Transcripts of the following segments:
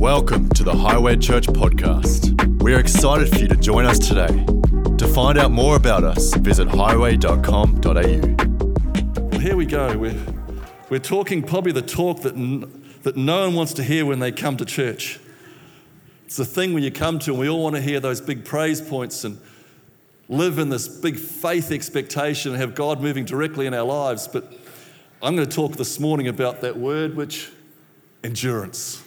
Welcome to the Highway Church podcast. We are excited for you to join us today. To find out more about us, visit highway.com.au. Well, here we go. We're, we're talking probably the talk that, n- that no one wants to hear when they come to church. It's the thing when you come to, and we all want to hear those big praise points and live in this big faith expectation and have God moving directly in our lives. But I'm going to talk this morning about that word, which endurance.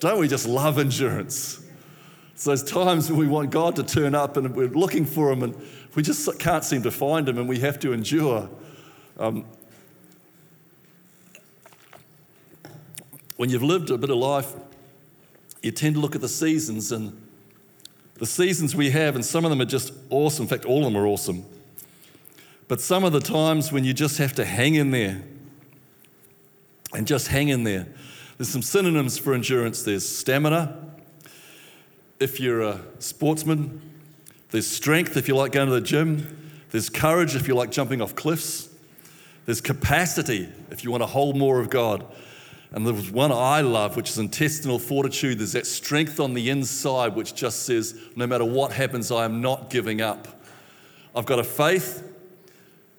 Don't we just love endurance? It's those times when we want God to turn up and we're looking for Him and we just can't seem to find Him and we have to endure. Um, when you've lived a bit of life, you tend to look at the seasons and the seasons we have, and some of them are just awesome. In fact, all of them are awesome. But some of the times when you just have to hang in there and just hang in there. There's some synonyms for endurance there's stamina, if you're a sportsman, there's strength if you like going to the gym, there's courage if you like jumping off cliffs, there's capacity if you want to hold more of God. And there's one I love, which is intestinal fortitude. There's that strength on the inside, which just says, no matter what happens, I am not giving up. I've got a faith,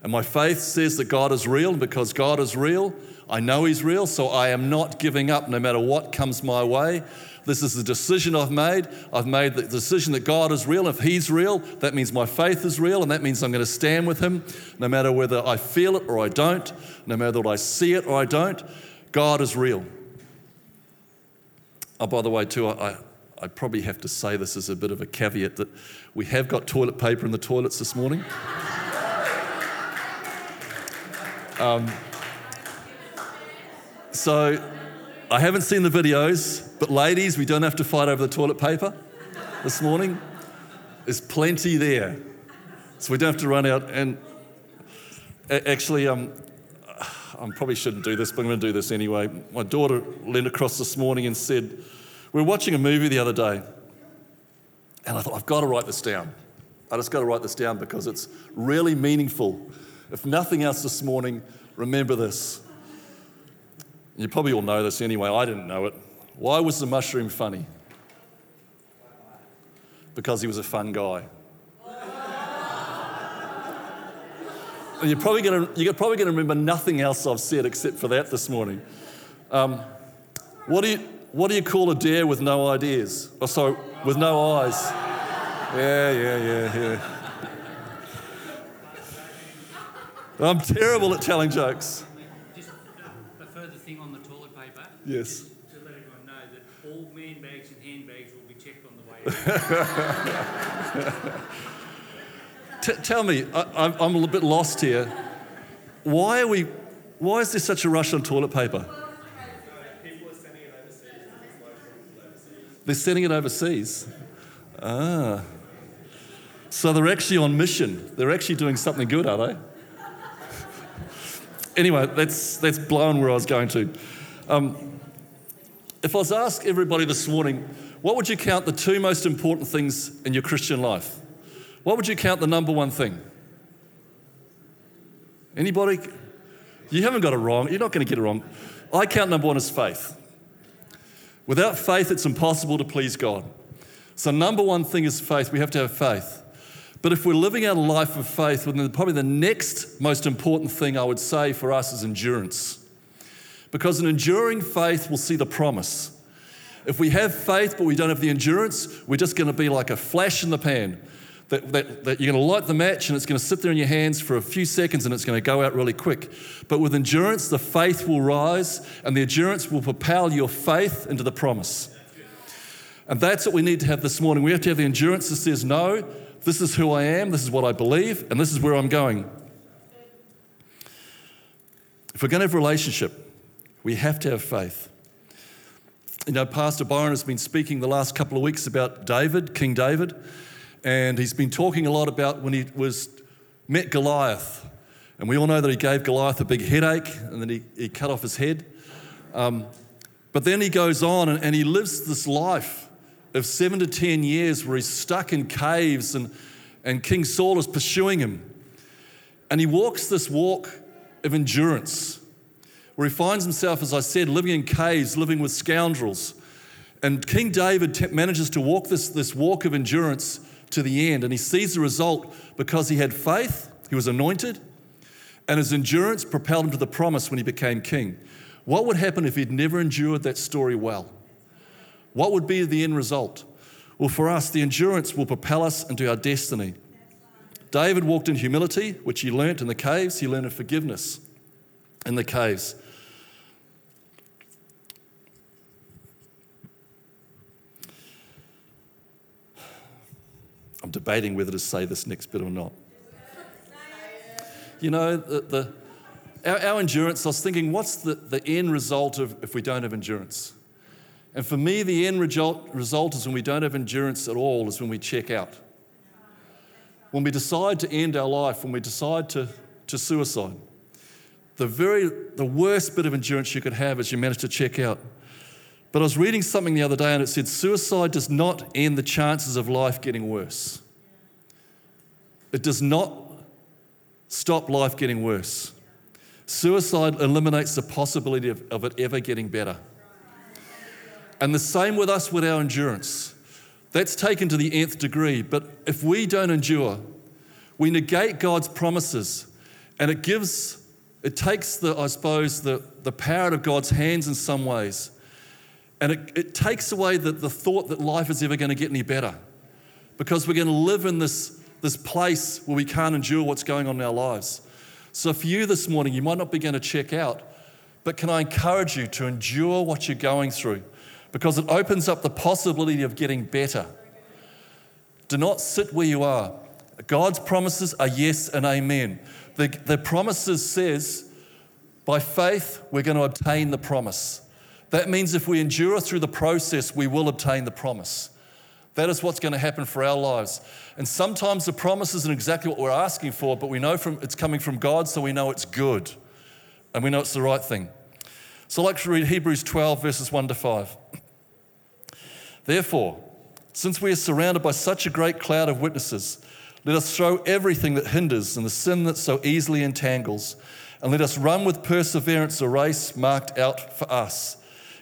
and my faith says that God is real. And because God is real, I know He's real, so I am not giving up no matter what comes my way. This is the decision I've made. I've made the decision that God is real. If He's real, that means my faith is real, and that means I'm going to stand with Him no matter whether I feel it or I don't, no matter whether I see it or I don't. God is real. Oh, by the way, too, I, I probably have to say this as a bit of a caveat that we have got toilet paper in the toilets this morning. Um, so I haven't seen the videos, but ladies, we don't have to fight over the toilet paper this morning. There's plenty there. So we don't have to run out. And actually, um, I probably shouldn't do this, but I'm going to do this anyway. My daughter leaned across this morning and said, We were watching a movie the other day, and I thought, I've got to write this down. I just got to write this down because it's really meaningful. If nothing else this morning, remember this. You probably all know this anyway, I didn't know it. Why was the mushroom funny? Because he was a fun guy. And you're probably going to, you're probably going to remember nothing else I've said except for that this morning. Um, what, do you, what do you call a dare with no ideas? Oh, sorry, with no eyes. Yeah, yeah, yeah, yeah. I'm terrible at telling jokes. Just a, a further thing on the Yes. To let everyone know that all man bags and handbags will be checked on the way. T- tell me, I, I'm, I'm a little bit lost here. Why are we? Why is there such a rush on toilet paper? They're sending it overseas. Ah. So they're actually on mission. They're actually doing something good, are they? anyway, that's, that's blown where I was going to. Um, if I was to ask everybody this morning, what would you count the two most important things in your Christian life? What would you count the number one thing? Anybody? You haven't got it wrong. You're not going to get it wrong. I count number one as faith. Without faith, it's impossible to please God. So, number one thing is faith. We have to have faith. But if we're living out a life of faith, then probably the next most important thing I would say for us is endurance. Because an enduring faith will see the promise. If we have faith but we don't have the endurance, we're just going to be like a flash in the pan. That, that, that, you're going to light the match and it's going to sit there in your hands for a few seconds and it's going to go out really quick. But with endurance, the faith will rise and the endurance will propel your faith into the promise. And that's what we need to have this morning. We have to have the endurance that says, No, this is who I am, this is what I believe, and this is where I'm going. If we're going to have a relationship, we have to have faith. You know, Pastor Byron has been speaking the last couple of weeks about David, King David, and he's been talking a lot about when he was met Goliath. And we all know that he gave Goliath a big headache and then he, he cut off his head. Um, but then he goes on and, and he lives this life of seven to 10 years where he's stuck in caves and, and King Saul is pursuing him. And he walks this walk of endurance where he finds himself, as I said, living in caves, living with scoundrels. And King David t- manages to walk this, this walk of endurance to the end, and he sees the result because he had faith, he was anointed, and his endurance propelled him to the promise when he became king. What would happen if he'd never endured that story well? What would be the end result? Well, for us, the endurance will propel us into our destiny. David walked in humility, which he learnt in the caves. He learned forgiveness in the caves. Debating whether to say this next bit or not. You know, the, the our, our, endurance, I was thinking, what's the, the end result of if we don't have endurance? And for me, the end result, result is when we don't have endurance at all, is when we check out. When we decide to end our life, when we decide to, to suicide. The very the worst bit of endurance you could have is you manage to check out. But I was reading something the other day and it said suicide does not end the chances of life getting worse. It does not stop life getting worse. Suicide eliminates the possibility of, of, it ever getting better. And the same with us with our endurance. That's taken to the nth degree. But if we don't endure, we negate God's promises and it gives, it takes the, I suppose, the, the power out of God's hands in some ways. And it, it takes away the, the thought that life is ever going to get any better. Because we're going to live in this, this place where we can't endure what's going on in our lives. So, for you this morning, you might not be going to check out, but can I encourage you to endure what you're going through? Because it opens up the possibility of getting better. Do not sit where you are. God's promises are yes and amen. The, the promises says, by faith, we're going to obtain the promise. That means if we endure through the process, we will obtain the promise. That is what's going to happen for our lives. And sometimes the promise isn't exactly what we're asking for, but we know from, it's coming from God, so we know it's good. And we know it's the right thing. So I'd like to read Hebrews 12, verses 1 to 5. Therefore, since we are surrounded by such a great cloud of witnesses, let us throw everything that hinders and the sin that so easily entangles, and let us run with perseverance the race marked out for us.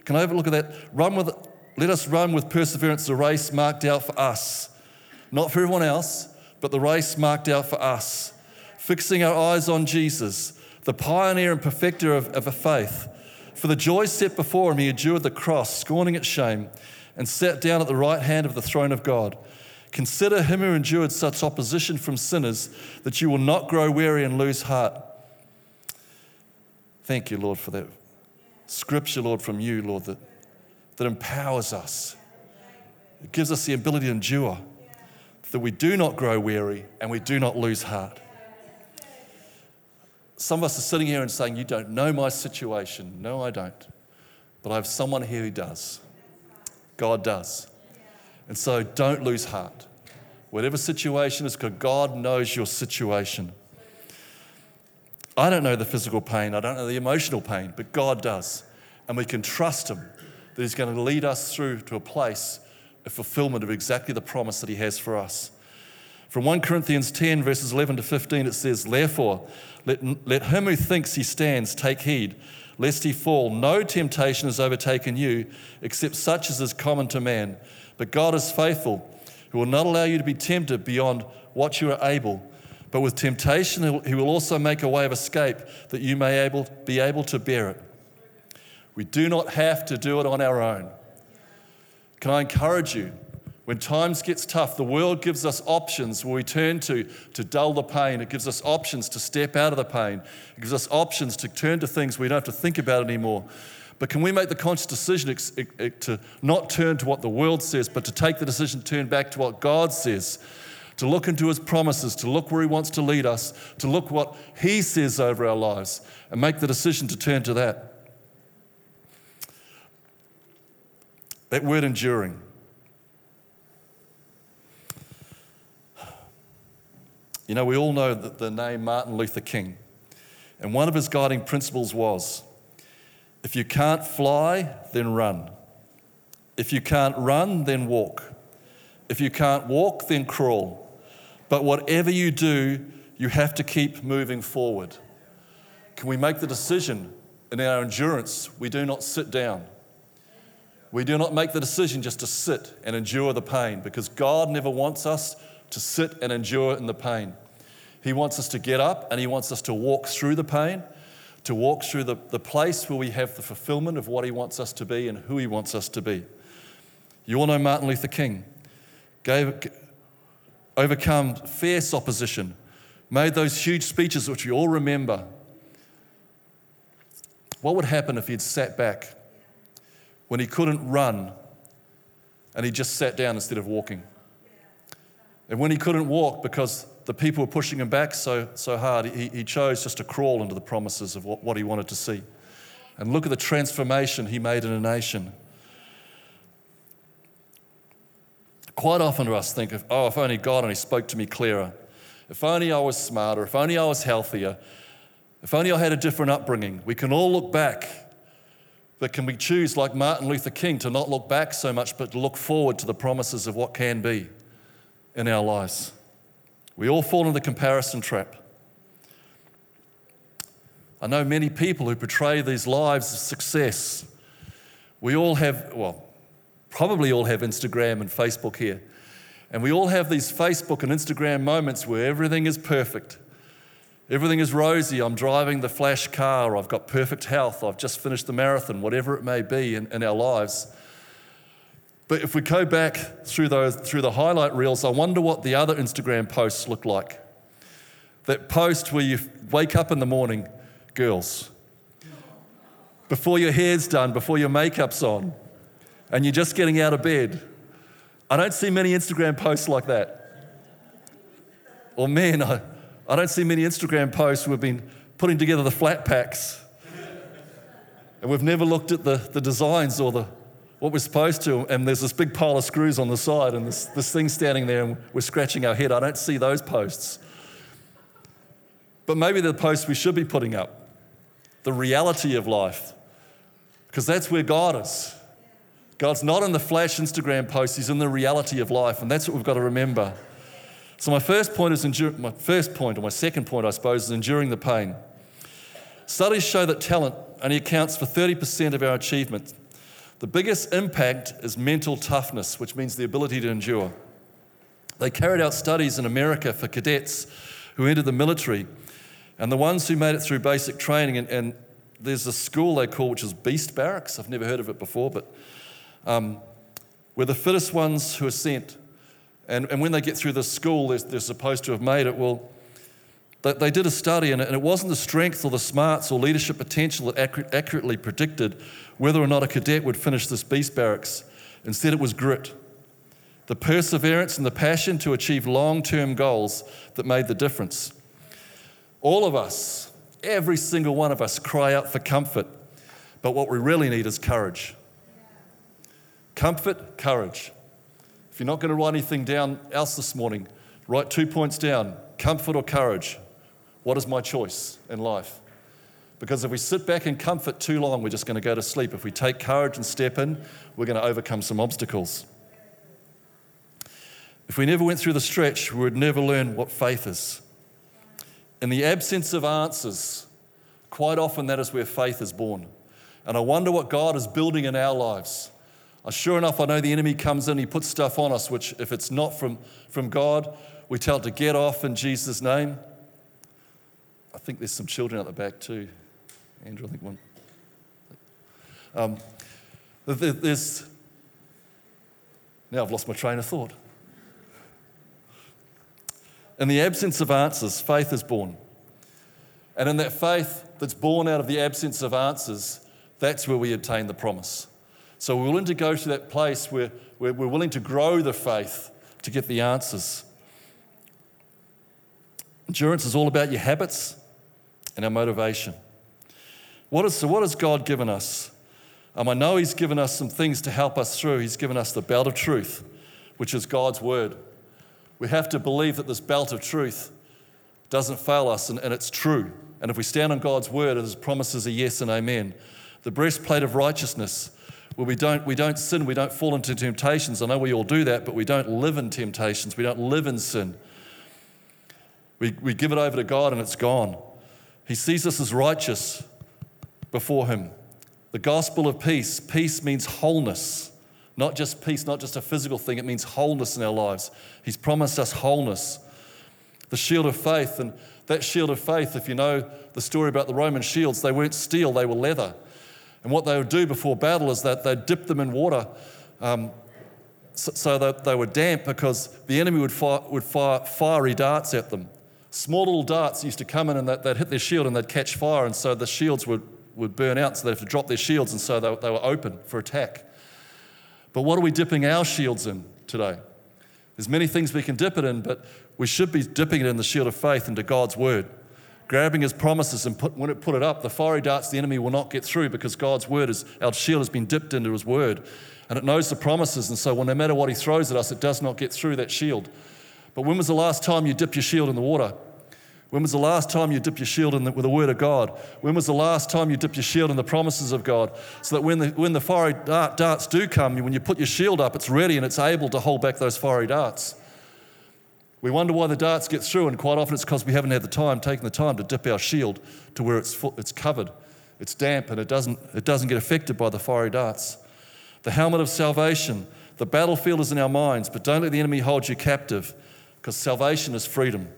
Can I have a look at that? Run with let us run with perseverance the race marked out for us. Not for everyone else, but the race marked out for us. Fixing our eyes on Jesus, the pioneer and perfecter of, of a faith. For the joy set before him, he endured the cross, scorning its shame, and sat down at the right hand of the throne of God. Consider him who endured such opposition from sinners, that you will not grow weary and lose heart. Thank you, Lord, for that scripture, Lord, from you, Lord, that that empowers us. It gives us the ability to endure, that we do not grow weary and we do not lose heart. Some of us are sitting here and saying, You don't know my situation. No, I don't. But I have someone here who does. God does. And so don't lose heart. Whatever situation is, because God knows your situation. I don't know the physical pain, I don't know the emotional pain, but God does. And we can trust Him that He's going to lead us through to a place of fulfillment of exactly the promise that He has for us. From 1 Corinthians 10, verses 11 to 15, it says, Therefore, let, let him who thinks he stands take heed, lest he fall. No temptation has overtaken you, except such as is common to man. But God is faithful, who will not allow you to be tempted beyond what you are able. But with temptation, he will also make a way of escape that you may able, be able to bear it. We do not have to do it on our own. Can I encourage you? When times gets tough, the world gives us options where we turn to to dull the pain. It gives us options to step out of the pain. It gives us options to turn to things we don't have to think about anymore. But can we make the conscious decision to not turn to what the world says, but to take the decision to turn back to what God says? To look into His promises, to look where He wants to lead us, to look what He says over our lives, and make the decision to turn to that. That word enduring. You know, we all know that the name Martin Luther King. And one of his guiding principles was if you can't fly, then run. If you can't run, then walk. If you can't walk, then crawl. But whatever you do, you have to keep moving forward. Can we make the decision in our endurance we do not sit down? We do not make the decision just to sit and endure the pain because God never wants us to sit and endure in the pain. He wants us to get up and He wants us to walk through the pain, to walk through the, the place where we have the fulfillment of what He wants us to be and who He wants us to be. You all know Martin Luther King. Gave, overcome fierce opposition, made those huge speeches which we all remember. What would happen if he'd sat back when he couldn't run and he just sat down instead of walking? And when he couldn't walk because the people were pushing him back so, so hard, he, he chose just to crawl into the promises of what, what he wanted to see. And look at the transformation he made in a nation. Quite often us think of, oh, if only God only spoke to me clearer. If only I was smarter. If only I was healthier. If only I had a different upbringing. We can all look back. But can we choose, like Martin Luther King, to not look back so much, but to look forward to the promises of what can be in our lives? We all fall into the comparison trap. I know many people who portray these lives of success. We all have, well, probably all have Instagram and Facebook here. And we all have these Facebook and Instagram moments where everything is perfect. Everything is rosy. I'm driving the flash car. I've got perfect health. I've just finished the marathon, whatever it may be in, in our lives. But if we go back through, those, through the highlight reels, I wonder what the other Instagram posts look like. That post where you wake up in the morning, girls, before your hair's done, before your makeup's on, and you're just getting out of bed. I don't see many Instagram posts like that. Or men, I, I don't see many Instagram posts who have been putting together the flat packs. And we've never looked at the, the designs or the, what we're supposed to. And there's this big pile of screws on the side and this, this thing standing there and we're scratching our head. I don't see those posts. But maybe the posts we should be putting up the reality of life, because that's where God is. God's not in the flash Instagram post, He's in the reality of life, and that's what we've got to remember. So, my first point is my first point, or my second point, I suppose, is enduring the pain. Studies show that talent only accounts for 30% of our achievement. The biggest impact is mental toughness, which means the ability to endure. They carried out studies in America for cadets who entered the military, and the ones who made it through basic training. And, and there's a school they call, which is Beast Barracks. I've never heard of it before, but um, we're the fittest ones who are sent. And, and when they get through this school, they're, they're supposed to have made it. Well, they, they did a study, and it, and it, wasn't the strength or the smarts or leadership potential that accurate, accurately predicted whether or not a cadet would finish this beast barracks. Instead, it was grit, the perseverance and the passion to achieve long term goals that made the difference. All of us, every single one of us, cry out for comfort, but what we really need is courage. Comfort, courage. If you're not going to write anything down else this morning, write two points down comfort or courage. What is my choice in life? Because if we sit back in comfort too long, we're just going to go to sleep. If we take courage and step in, we're going to overcome some obstacles. If we never went through the stretch, we would never learn what faith is. In the absence of answers, quite often that is where faith is born. And I wonder what God is building in our lives. Uh, sure enough, I know the enemy comes in, he puts stuff on us, which, if it's not from, from God, we tell it to get off in Jesus' name. I think there's some children at the back too. Andrew, I think one. Um, there's. Now I've lost my train of thought. In the absence of answers, faith is born. And in that faith that's born out of the absence of answers, that's where we obtain the promise. So we're willing to go to that place where, we're willing to grow the faith to get the answers. Endurance is all about your habits and our motivation. What is, so, what has God given us? Um, I know He's given us some things to help us through. He's given us the belt of truth, which is God's word. We have to believe that this belt of truth doesn't fail us and, and it's true. And if we stand on God's word, His promises are yes and amen. The breastplate of righteousness where we don't, we don't sin, we don't fall into temptations. I know we all do that, but we don't live in temptations, we don't live in sin. We, we give it over to God and it's gone. He sees us as righteous before Him. The gospel of peace. Peace means wholeness, not just peace, not just a physical thing, it means wholeness in our lives. He's promised us wholeness. The shield of faith, and that shield of faith, if you know the story about the Roman shields, they weren't steel, they were leather. And what they would do before battle is that they'd dip them in water um, so, so that they were damp because the enemy would fire, would fire fiery darts at them. Small little darts used to come in and they'd, they'd hit their shield and they'd catch fire, and so the shields would, would burn out, so they'd have to drop their shields, and so they, they were open for attack. But what are we dipping our shields in today? There's many things we can dip it in, but we should be dipping it in the shield of faith into God's word. Grabbing his promises and put, when it put it up, the fiery darts the enemy will not get through because God's word is, our shield has been dipped into his word. And it knows the promises, and so well, no matter what he throws at us, it does not get through that shield. But when was the last time you dipped your shield in the water? When was the last time you dipped your shield in the, with the Word of God? When was the last time you dipped your shield in the promises of God? So that when the, when the fiery dart, darts do come, when you put your shield up, it's ready and it's able to hold back those fiery darts. We wonder why the darts get through, and quite often it's because we haven't had the time, taken the time to dip our shield to where it's, it's covered, it's damp, and it doesn't, it doesn't get affected by the fiery darts. The helmet of salvation. The battlefield is in our minds, but don't let the enemy hold you captive because salvation is freedom.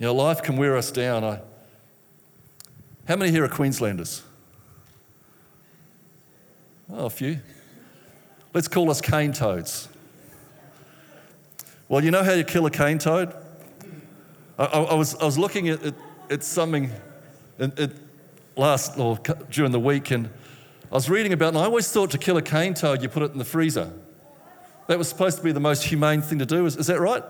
You know, life can wear us down. I, how many here are Queenslanders? Oh, a few. Let's call us cane toads. Well, you know how you kill a cane toad? I, I, I was, I was looking at, at, at something at, at last or during the week, and I was reading about, and I always thought to kill a cane toad, you put it in the freezer. That was supposed to be the most humane thing to do. Is, is that right?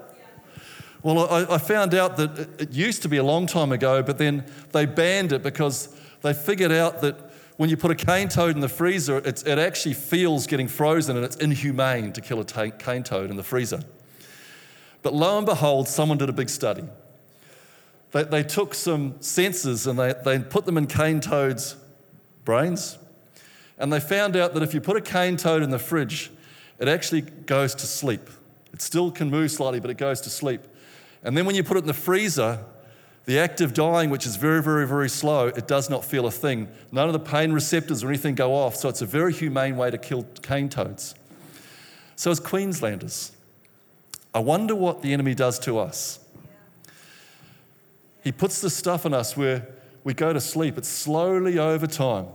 Well, I, I found out that it, it used to be a long time ago, but then they banned it because they figured out that when you put a cane toad in the freezer, it actually feels getting frozen and it's inhumane to kill a t- cane toad in the freezer. But lo and behold, someone did a big study. They, they took some sensors and they, they put them in cane toads' brains, and they found out that if you put a cane toad in the fridge, it actually goes to sleep. It still can move slightly, but it goes to sleep. And then when you put it in the freezer, the act of dying, which is very, very, very slow, it does not feel a thing. None of the pain receptors or anything go off, so it's a very humane way to kill cane toads. So, as Queenslanders, I wonder what the enemy does to us. He puts the stuff in us where we go to sleep. It's slowly over time.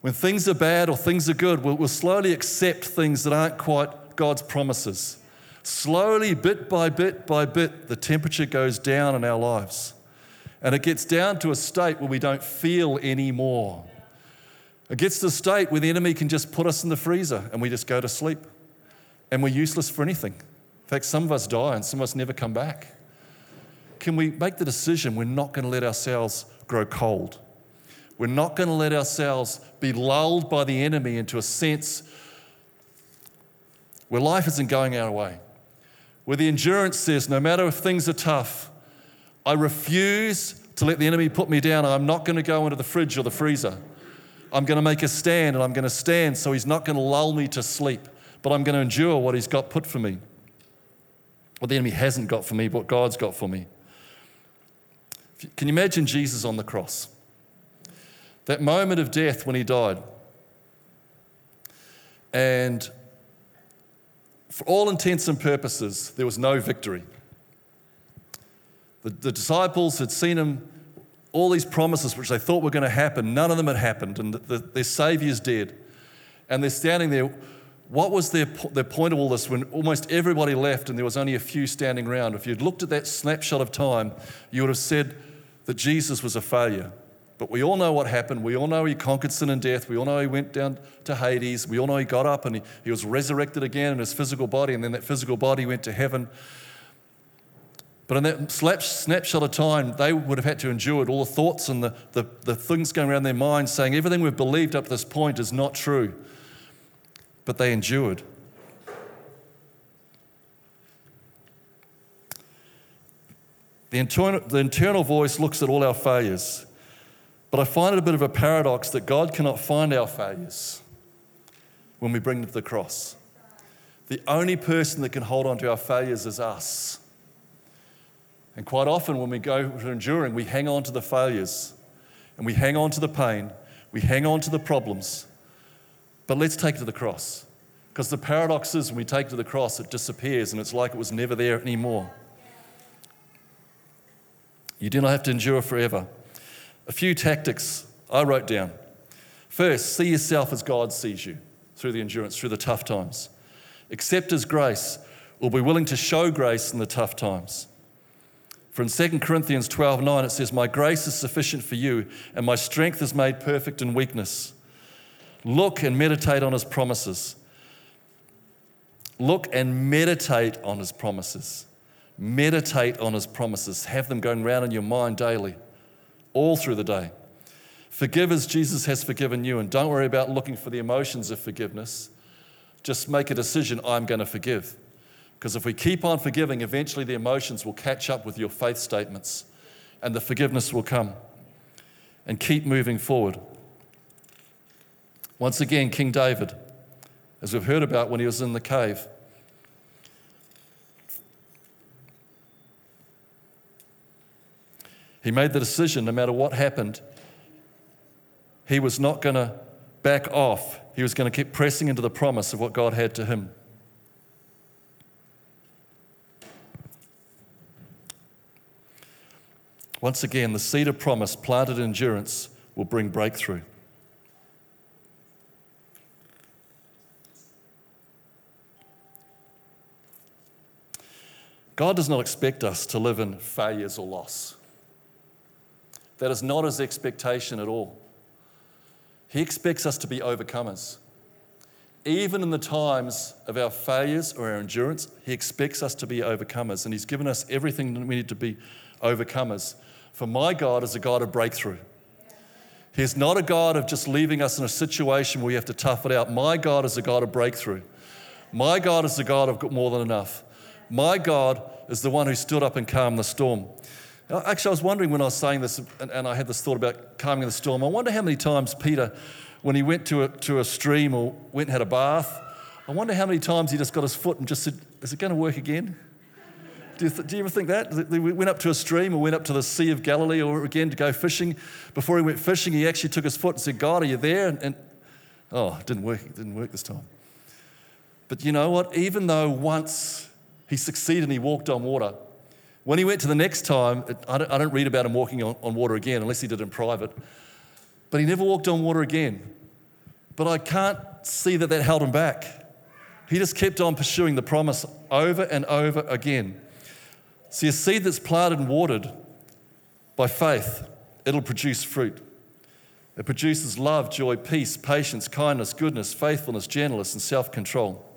When things are bad or things are good, we'll, we'll slowly accept things that aren't quite God's promises. Slowly, bit by bit by bit, the temperature goes down in our lives. And it gets down to a state where we don't feel anymore. It gets to a state where the enemy can just put us in the freezer and we just go to sleep. And we're useless for anything. In fact, some of us die and some of us never come back. Can we make the decision we're not going to let ourselves grow cold? We're not going to let ourselves be lulled by the enemy into a sense where life isn't going our way, where the endurance says, no matter if things are tough, I refuse to let the enemy put me down. I'm not going to go into the fridge or the freezer. I'm going to make a stand and I'm going to stand so he's not going to lull me to sleep, but I'm going to endure what he's got put for me. What the enemy hasn't got for me, what God's got for me. Can you imagine Jesus on the cross? That moment of death when he died. And for all intents and purposes, there was no victory. The, the disciples had seen him, all these promises which they thought were going to happen, none of them had happened, and the, the, their Saviour's dead. And they're standing there. What was their, their point of all this when almost everybody left and there was only a few standing around? If you'd looked at that snapshot of time, you would have said that Jesus was a failure. But we all know what happened. We all know he conquered sin and death. We all know he went down to Hades. We all know he got up and he, he was resurrected again in his physical body, and then that physical body went to heaven. But in that snapshot of time, they would have had to endure it, all the thoughts and the, the, the things going around their minds saying everything we've believed up to this point is not true. But they endured. The internal, the internal voice looks at all our failures but I find it a bit of a paradox that God cannot find our failures when we bring them to the cross. The only person that can hold on to our failures is us. And quite often, when we go to enduring, we hang on to the failures and we hang on to the pain, we hang on to the problems, but let's take it to the cross. Because the paradox is when we take it to the cross, it disappears and it's like it was never there anymore. You do not have to endure forever. A few tactics I wrote down. First, see yourself as God sees you through the endurance, through the tough times. Accept His grace, or be willing to show grace in the tough times. For in 2 Corinthians 12 9, it says, My grace is sufficient for you, and my strength is made perfect in weakness. Look and meditate on His promises. Look and meditate on His promises. Meditate on His promises. Have them going round in your mind daily, all through the day. Forgive as Jesus has forgiven you, and don't worry about looking for the emotions of forgiveness. Just make a decision I'm going to forgive. Because if we keep on forgiving, eventually the emotions will catch up with your faith statements and the forgiveness will come. And keep moving forward. Once again, King David, as we've heard about when he was in the cave, he made the decision no matter what happened, he was not going to back off. He was going to keep pressing into the promise of what God had to him. Once again, the seed of promise planted in endurance will bring breakthrough. God does not expect us to live in failures or loss. That is not his expectation at all. He expects us to be overcomers. Even in the times of our failures or our endurance, he expects us to be overcomers, and he's given us everything that we need to be overcomers. For my God is a God of breakthrough. He's not a God of just leaving us in a situation where we have to tough it out. My God is a God of breakthrough. My God is a God of more than enough. My God is the one who stood up and calmed the storm. Actually, I was wondering when I was saying this, and, I had this thought about calming the storm. I wonder how many times Peter, when he went to a, to a stream or went and had a bath, I wonder how many times he just got his foot and just said, Is it going to work again? Do you, th- do you ever think that? We went up to a stream or went up to the Sea of Galilee or again to go fishing. Before he went fishing, he actually took his foot and said, God, are you there? And, and oh, it didn't work. It didn't work this time. But you know what? Even though once he succeeded and he walked on water, when he went to the next time, I don't, I don't read about him walking on, on water again unless he did it in private. But he never walked on water again. But I can't see that that held him back. He just kept on pursuing the promise over and over again. See, a seed that's planted and watered by faith, it'll produce fruit. It produces love, joy, peace, patience, kindness, goodness, faithfulness, gentleness, and self control.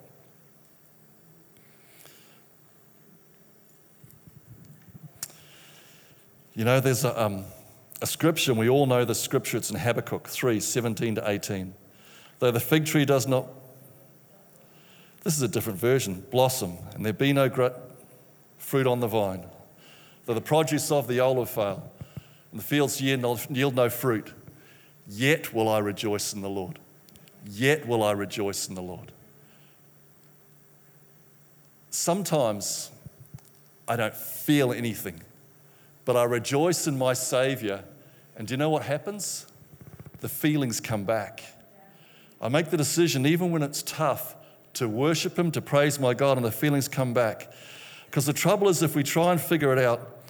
You know, there's a, um, a scripture, and we all know the scripture, it's in Habakkuk 3 17 to 18. Though the fig tree does not, this is a different version, blossom, and there be no fruit on the vine. Though the produce of the olive fail, and the fields yield no fruit, yet will I rejoice in the Lord. Yet will I rejoice in the Lord. Sometimes I don't feel anything, but I rejoice in my Savior. And do you know what happens? The feelings come back. I make the decision, even when it's tough, to worship Him, to praise my God, and the feelings come back. Because the trouble is, if we try and figure it out,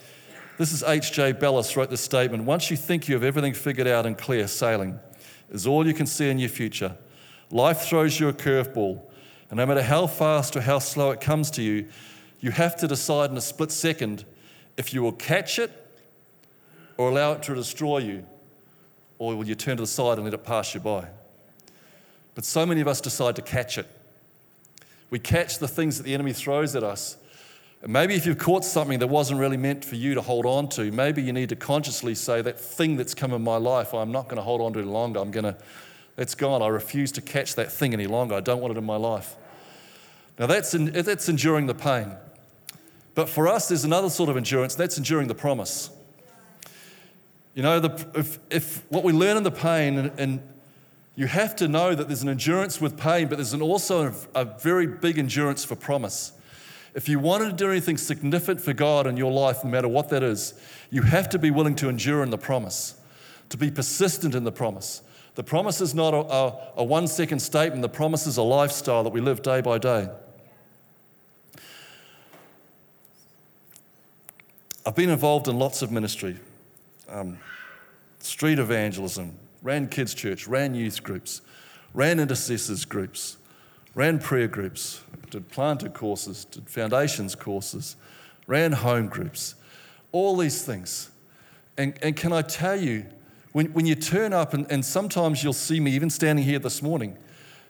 this is H.J. Bellis wrote this statement once you think you have everything figured out and clear, sailing is all you can see in your future. Life throws you a curveball, and no matter how fast or how slow it comes to you, you have to decide in a split second if you will catch it or allow it to destroy you, or will you turn to the side and let it pass you by? But so many of us decide to catch it. We catch the things that the enemy throws at us And Maybe if you've caught something that wasn't really meant for you to hold on to, maybe you need to consciously say, that thing that's come in my life, I'm not going to hold on to it longer. I'm going to, it's gone. I refuse to catch that thing any longer. I don't want it in my life. Now, that's, that's enduring the pain. But for us, there's another sort of endurance that's enduring the promise. You know, the, if, if what we learn in the pain, and, and, you have to know that there's an endurance with pain, but there's an also a, a very big endurance for promise. If you wanted to do anything significant for God in your life, no matter what that is, you have to be willing to endure in the promise. to be persistent in the promise. The promise is not a, a, a one second statement, the promise is a lifestyle that we live day by day. I've been involved in lots of ministry um, street evangelism, ran kids' church, ran youth groups, ran intercessors groups, ran prayer groups, did planter courses, did foundations courses, ran home groups, all these things. And, and can I tell you, when, when you turn up, and, and sometimes you'll see me even standing here this morning,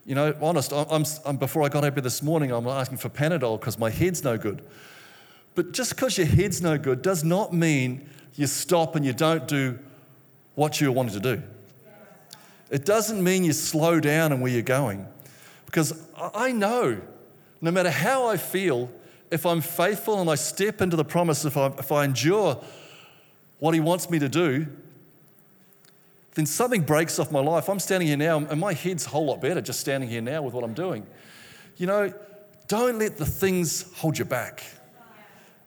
you know, honest, I'm, I'm, before I got up here this morning, I'm asking for Panadol because my head's no good. But just because your head's no good does not mean you stop and you don't do what you wanted to do. It doesn't mean you slow down and where you're going. Because I know, no matter how I feel, if I'm faithful and I step into the promise, if I, if I endure what He wants me to do, then something breaks off my life. I'm standing here now, and my head's a whole lot better just standing here now with what I'm doing. You know, don't let the things hold you back.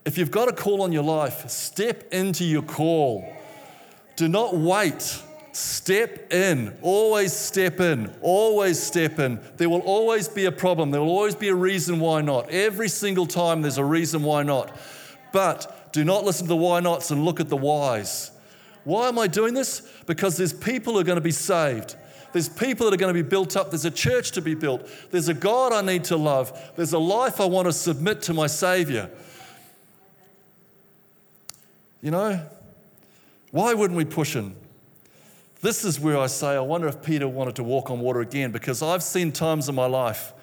If you've got a call on your life, step into your call. Do not wait. Step in. Always step in. Always step in. There will always be a problem. There will always be a reason why not. Every single time there's a reason why not. But do not listen to the why nots and look at the whys. Why am I doing this? Because there's people who are going to be saved. There's people that are going to be built up. There's a church to be built. There's a God I need to love. There's a life I want to submit to my Savior. You know, why wouldn't we push in? This is where I say, I wonder if Peter wanted to walk on water again, because I've seen times in my life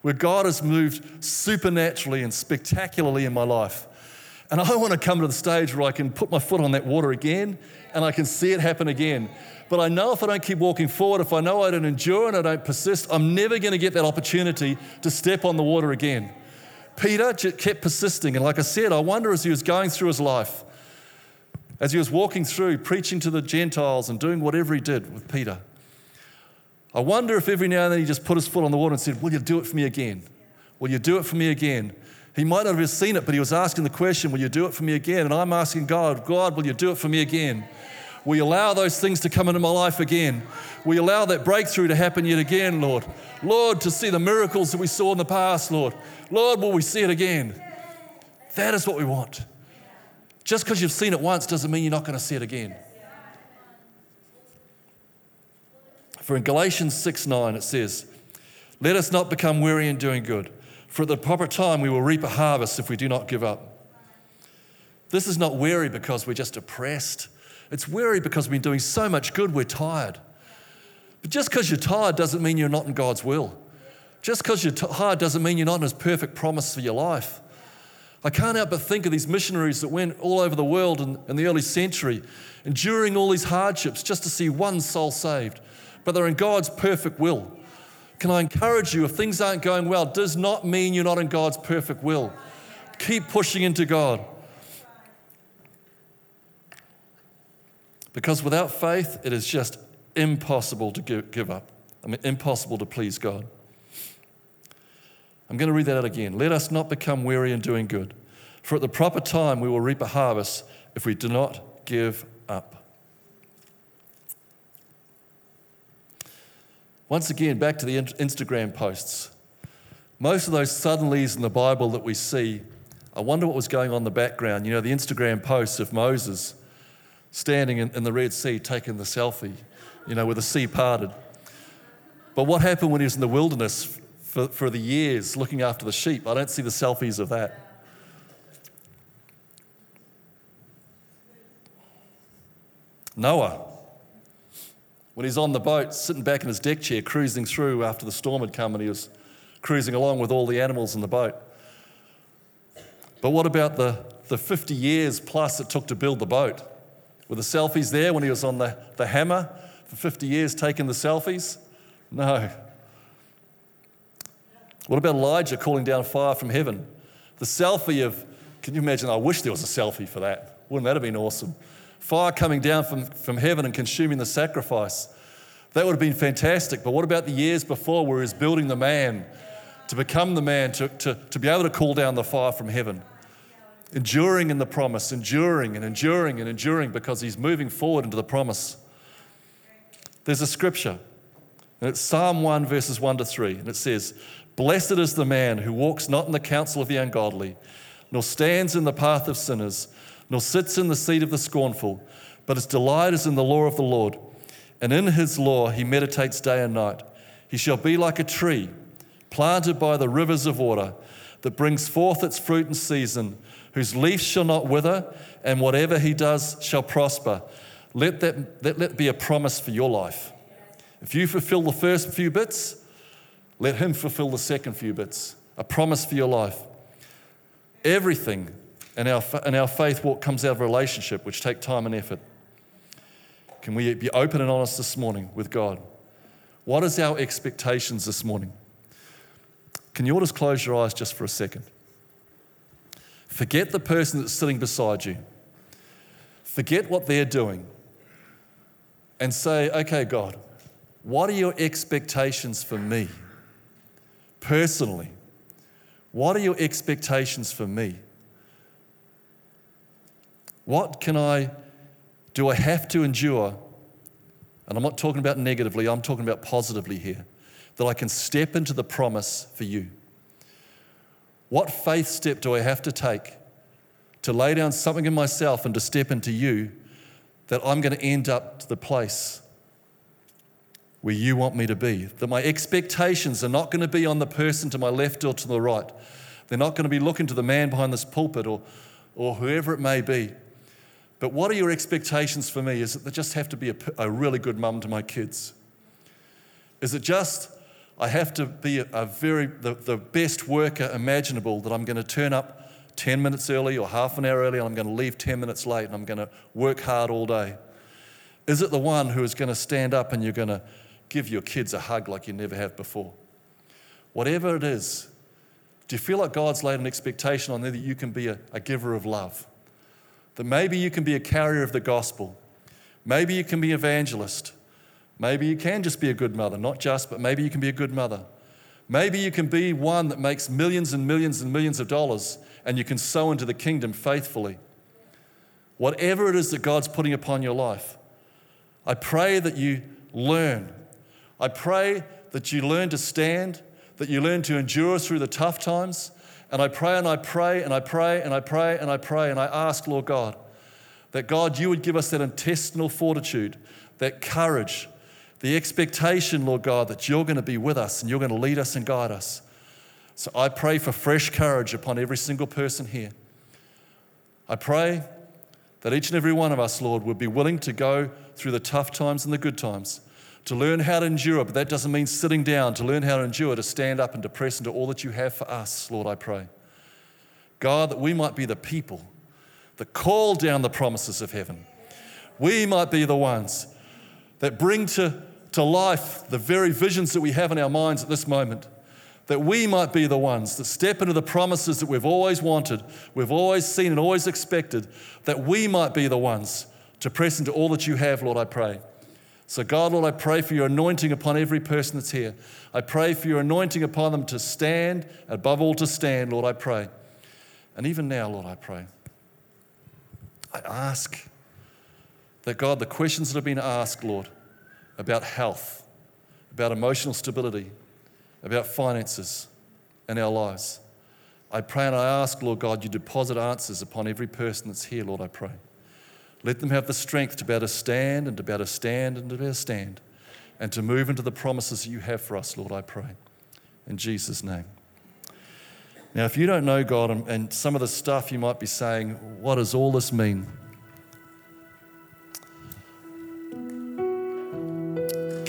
where God has moved supernaturally and spectacularly in my life. And I want to come to the stage where I can put my foot on that water again and I can see it happen again. But I know if I don't keep walking forward, if I know I don't endure and I don't persist, I'm never going to get that opportunity to step on the water again. Peter kept persisting. And like I said, I wonder as he was going through his life, as he was walking through, preaching to the Gentiles and doing whatever he did with Peter. I wonder if every now and then he just put his foot on the water and said, Will you do it for me again? Will you do it for me again? He might not have seen it, but he was asking the question, Will you do it for me again? And I'm asking God, God, will you do it for me again? Will you allow those things to come into my life again? Will you allow that breakthrough to happen yet again, Lord? Lord, to see the miracles that we saw in the past, Lord. Lord, will we see it again? That is what we want. Just because you've seen it once doesn't mean you're not going to see it again. For in Galatians 6 9, it says, Let us not become weary in doing good, for at the proper time we will reap a harvest if we do not give up. This is not weary because we're just depressed. It's weary because we've been doing so much good, we're tired. But just because you're tired doesn't mean you're not in God's will. Just because you're tired doesn't mean you're not in His perfect promise for your life. I can't help but think of these missionaries that went all over the world in, in, the early century, enduring all these hardships just to see one soul saved. But they're in God's perfect will. Can I encourage you, if things aren't going well, does not mean you're not in God's perfect will. Keep pushing into God. Because without faith, it is just impossible to give up. I mean, impossible to please God. I'm going to read that out again. Let us not become weary in doing good, for at the proper time we will reap a harvest if we do not give up. Once again, back to the Instagram posts. Most of those suddenlies in the Bible that we see, I wonder what was going on in the background. You know, the Instagram posts of Moses standing in, in the Red Sea taking the selfie, you know, with the sea parted. But what happened when he was in the wilderness for, for the years looking after the sheep. I don't see the selfies of that. Noah, when he's on the boat, sitting back in his deck chair, cruising through after the storm had come and he was cruising along with all the animals in the boat. But what about the, the 50 years plus it took to build the boat? Were the selfies there when he was on the, the hammer for 50 years taking the selfies? No. What about Elijah calling down fire from heaven? The selfie of, can you imagine? I wish there was a selfie for that. Wouldn't that have been awesome? Fire coming down from, from heaven and consuming the sacrifice. That would have been fantastic. But what about the years before where he's building the man to become the man, to, to, to be able to call down the fire from heaven? Enduring in the promise, enduring and enduring and enduring because he's moving forward into the promise. There's a scripture, and it's Psalm 1, verses 1 to 3, and it says, Blessed is the man who walks not in the counsel of the ungodly, nor stands in the path of sinners, nor sits in the seat of the scornful, but his delight is in the law of the Lord, and in his law he meditates day and night. He shall be like a tree planted by the rivers of water that brings forth its fruit in season, whose leaf shall not wither, and whatever he does shall prosper. Let that, let be a promise for your life. If you fulfill the first few bits, let him fulfill the second few bits. A promise for your life. Everything in our, in our faith walk comes out of relationship, which take time and effort. Can we be open and honest this morning with God? What is our expectations this morning? Can you all just close your eyes just for a second? Forget the person that's sitting beside you. Forget what they're doing. And say, okay, God, what are your expectations for me? Personally, what are your expectations for me? What can I, do I have to endure? And I'm not talking about negatively, I'm talking about positively here that I can step into the promise for you? What faith step do I have to take to lay down something in myself and to step into you that I'm going to end up to the place where you want me to be? That my expectations are not going to be on the person to my left or to the right. They're not going to be looking to the man behind this pulpit or, or whoever it may be. But what are your expectations for me? Is it they just have to be a, a really good mum to my kids? Is it just I have to be a very, the, the best worker imaginable that I'm going to turn up 10 minutes early or half an hour early and I'm going to leave 10 minutes late and I'm going to work hard all day? Is it the one who is going to stand up and you're going to give your kids a hug like you never have before? Whatever it is, do you feel like God's laid an expectation on there that you can be a, a giver of love? That maybe you can be a carrier of the gospel? Maybe you can be evangelist. Maybe you can just be a good mother, not just, but maybe you can be a good mother. Maybe you can be one that makes millions and millions and millions of dollars and you can sow into the kingdom faithfully. Whatever it is that God's putting upon your life, I pray that you learn. I pray that you learn to stand, that you learn to endure through the tough times. And I pray and I pray and I pray and I pray and I pray and I ask, Lord God, that God, you would give us that intestinal fortitude, that courage, the expectation, Lord God, that you're going to be with us and you're going to lead us and guide us. So I pray for fresh courage upon every single person here. I pray that each and every one of us, Lord, would be willing to go through the tough times and the good times, to learn how to endure, but that doesn't mean sitting down, to learn how to endure, to stand up and to press into all that you have for us, Lord, I pray. God, that we might be the people that call down the promises of heaven. We might be the ones that bring to to life the very visions that we have in our minds at this moment. That we might be the ones that step into the promises that we've always wanted, we've always seen and always expected, that we might be the ones to press into all that you have, Lord, I pray. So, God, Lord, I pray for your anointing upon every person that's here. I pray for your anointing upon them to stand, above all to stand, Lord, I pray. And even now, Lord, I pray. I ask that, God, the questions that have been asked, Lord, about health, about emotional stability, about finances in our lives. I pray and I ask, Lord God, you deposit answers upon every person that's here, Lord, I pray. Let them have the strength to be able to stand and to be able to stand and to be able to stand and to move into the promises that you have for us, Lord, I pray. In Jesus' name. Now, if you don't know God and, and some of the stuff you might be saying, what does all this mean?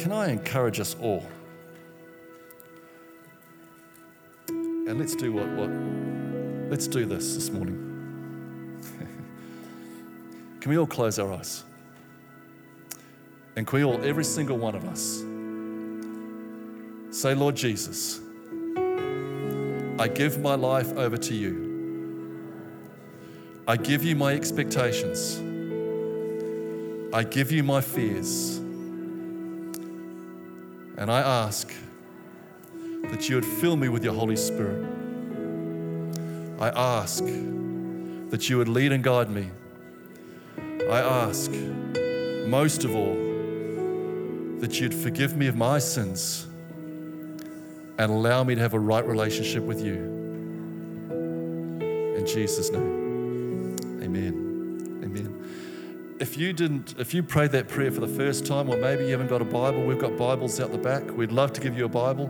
can I encourage us all? And let's do what, what let's do this this morning. Can we all close our eyes? And can we all, every single one of us, say, Lord Jesus, I give my life over to you. I give you my expectations. I give you my fears. And I ask that you would fill me with your Holy Spirit. I ask that you would lead and guide me. I ask, most of all, that you'd forgive me of my sins and allow me to have a right relationship with you. In Jesus' name, amen. Amen. If you didn't, if you prayed that prayer for the first time, or maybe you haven't got a Bible, we've got Bibles out the back. We'd love to give you a Bible.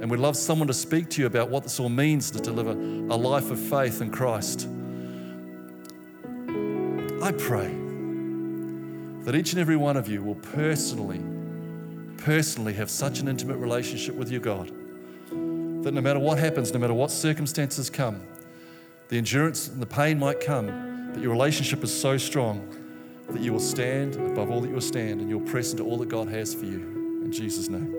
And we'd love someone to speak to you about what this all means to deliver a life of faith in Christ. I pray that each and every one of you will personally, personally have such an intimate relationship with your God that no matter what happens, no matter what circumstances come, the endurance and the pain might come, but your relationship is so strong that you will stand above all that you will stand and you'll press into all that God has for you. In Jesus' name.